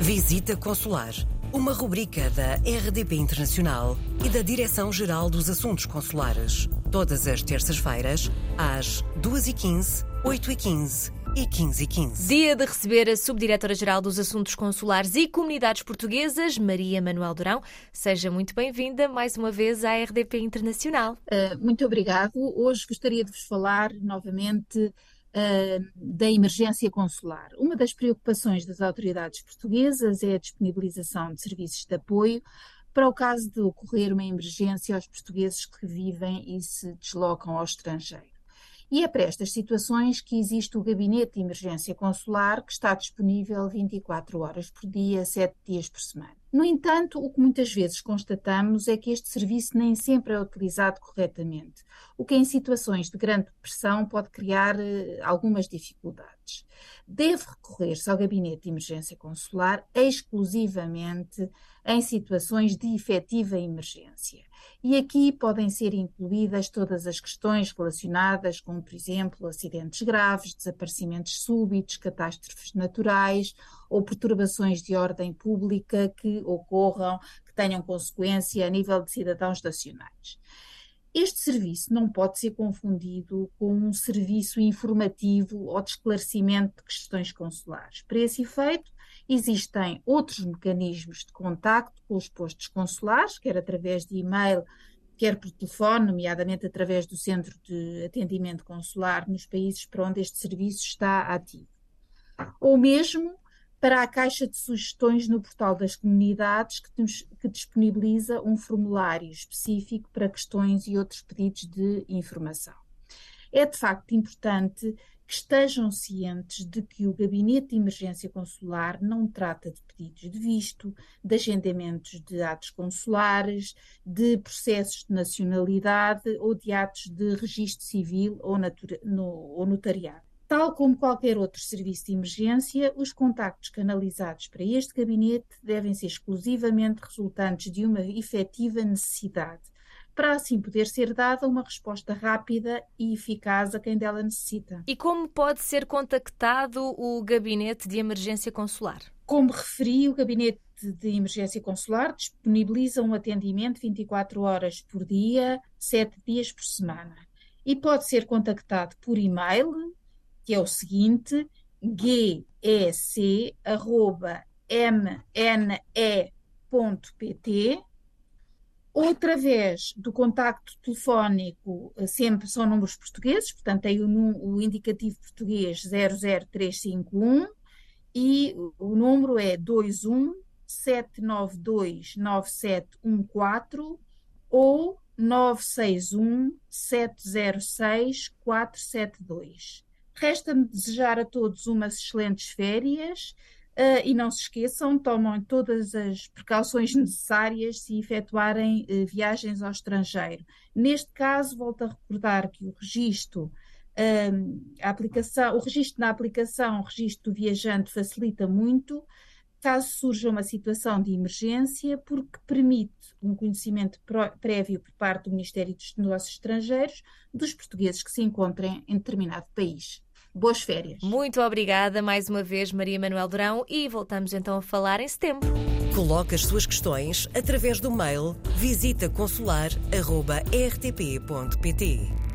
Visita Consular, uma rubrica da RDP Internacional e da Direção-Geral dos Assuntos Consulares. Todas as terças-feiras, às 2h15, 8h15 e 15h15. Dia de receber a Subdiretora-Geral dos Assuntos Consulares e Comunidades Portuguesas, Maria Manuel Durão. Seja muito bem-vinda mais uma vez à RDP Internacional. Uh, muito obrigado. Hoje gostaria de vos falar novamente da emergência consular. Uma das preocupações das autoridades portuguesas é a disponibilização de serviços de apoio para o caso de ocorrer uma emergência aos portugueses que vivem e se deslocam ao estrangeiro. E é para estas situações que existe o Gabinete de Emergência Consular, que está disponível 24 horas por dia, 7 dias por semana. No entanto, o que muitas vezes constatamos é que este serviço nem sempre é utilizado corretamente, o que em situações de grande pressão pode criar eh, algumas dificuldades. Deve recorrer-se ao gabinete de emergência consular exclusivamente em situações de efetiva emergência. E aqui podem ser incluídas todas as questões relacionadas com, por exemplo, acidentes graves, desaparecimentos súbitos, catástrofes naturais ou perturbações de ordem pública que ocorram, que tenham consequência a nível de cidadãos nacionais. Este serviço não pode ser confundido com um serviço informativo ou de esclarecimento de questões consulares. Para esse efeito, existem outros mecanismos de contacto com os postos consulares, quer através de e-mail, quer por telefone, nomeadamente através do Centro de Atendimento Consular nos países para onde este serviço está ativo. Ou mesmo para a caixa de sugestões no portal das comunidades, que, que, disponibiliza um formulário específico para questões e outros pedidos de informação. É de facto importante que estejam cientes de que o Gabinete de Emergência Consular não trata de pedidos de visto, de agendamentos de atos consulares, de processos de nacionalidade ou de atos de registro civil ou, no, ou notariado. Tal como qualquer outro serviço de emergência, os contactos canalizados para este gabinete devem ser exclusivamente resultantes de uma efetiva necessidade, para assim poder ser dada uma resposta rápida e eficaz a quem dela necessita. E como pode ser contactado o gabinete de emergência consular? Como referi, o gabinete de emergência consular disponibiliza um atendimento 24 horas por dia, 7 dias por semana. E pode ser contactado por e-mail que é o seguinte: gec.mne.pt ou através do contacto telefónico, eh, sempre são números portugueses, portanto tem o, o indicativo português 00351 e o número é 21 792 9714 ou 961 706 472. Resta-me desejar a todos umas excelentes férias uh, e não se esqueçam, tomem todas as precauções necessárias se efetuarem uh, viagens ao estrangeiro. Neste caso, volto a recordar que o registro uh, a aplicação, o registro na aplicação, o registro do viajante facilita muito, caso surja uma situação de emergência, porque permite um conhecimento prévio por parte do Ministério dos Negócios Estrangeiros dos portugueses que se encontrem em determinado país. Boas férias. Muito obrigada mais uma vez, Maria Manuel Durão, e voltamos então a falar em setembro. Coloque as suas questões através do mail visitaconsular.rtp.pt.